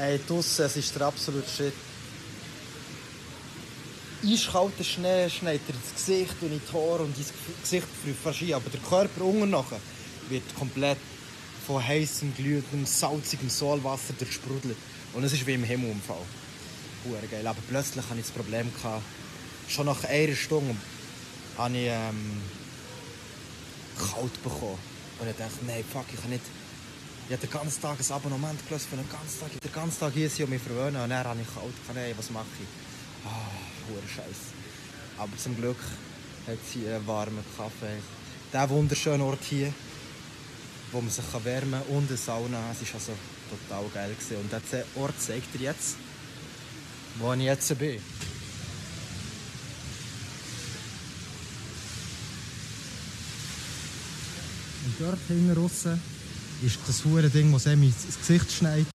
Hey, draussen, es ist der absolute Shit. Eiskalter Schnee schneit dir ins Gesicht und in die Haare und ins Gesicht fast ein. Aber der Körper unten nachher wird komplett von heißem, glühendem, salzigem Sohlwasser durchsprudelt. Und es ist wie im Himmelunfall. Hure geil. Aber plötzlich hatte ich das Problem, gehabt, schon nach einer Stunde habe ich ähm, kalt bekommen. Und ich dachte, nein, fuck, ich kann nicht... Ich habe den ganzen Tag ein Abonnement gelöst für den ganzen Tag. Ich den ganzen Tag hier und mich verwöhnen. Und dann habe ich kalt. Nein, was mache ich? Ah, hure Scheiß. Aber zum Glück hat sie einen warmen Kaffee. Dieser wunderschöne Ort hier, wo man sich wärmen kann und eine Sauna. Es war also total geil. Gewesen. Und dieser Ort zeigt dir jetzt, wo ich jetzt bin. Und dort hinten draussen ist das hure Ding, das einem ins Gesicht schneit.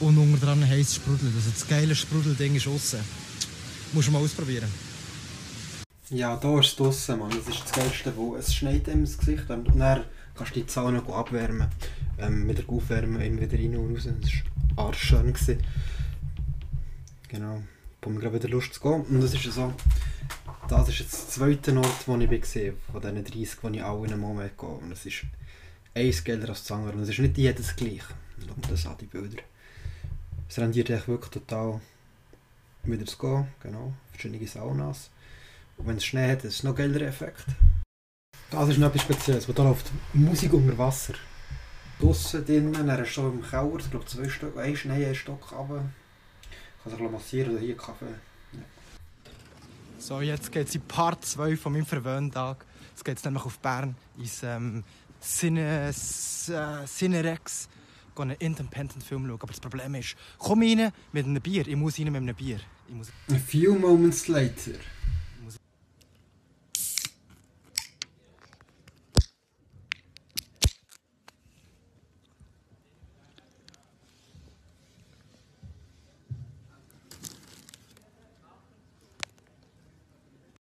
Und unter dran heisst Sprudel. Also das geile Sprudelding ist außen. Musst du mal ausprobieren. Ja, da ist es draussen, Mann. Das ist das Geilste, wo es schneit einem ins Gesicht und dann kannst du die Zähne abwärmen, ähm, wieder aufwärmen, immer wieder rein und raus. Das war arschschön. Genau. Ich habe gerade wieder Lust zu gehen. Und das ist so, das ist jetzt der zweite Ort, wo ich war, von diesen 30, wo ich alle in einem Moment gehe. Und es ist eins geiler als andere. Und es ist nicht jedes gleich. Schau mal das an, die Bilder. Es rendiert echt wirklich total wieder zu gehen. Genau. Verschiedene Saunas. Und wenn es Schnee hat, ist es noch geiler Effekt. Das ist noch etwas Spezielles, wo da läuft Musik unter Wasser. Draussen drinnen, er ist schon im Keller, ich glaube zwei Stück, ein Schnee, ein Stock runter. Kann sich massieren oder hier Kaffee. So, jetzt geht es in Part 2 von meinem Verwöhntag. Jetzt geht es nämlich auf Bern ins ähm, Cine, äh, Cinerex einen Independent-Film schauen. Aber das Problem ist, komm rein mit einem Bier. Ich muss rein mit einem Bier. Ich muss... A few moments later.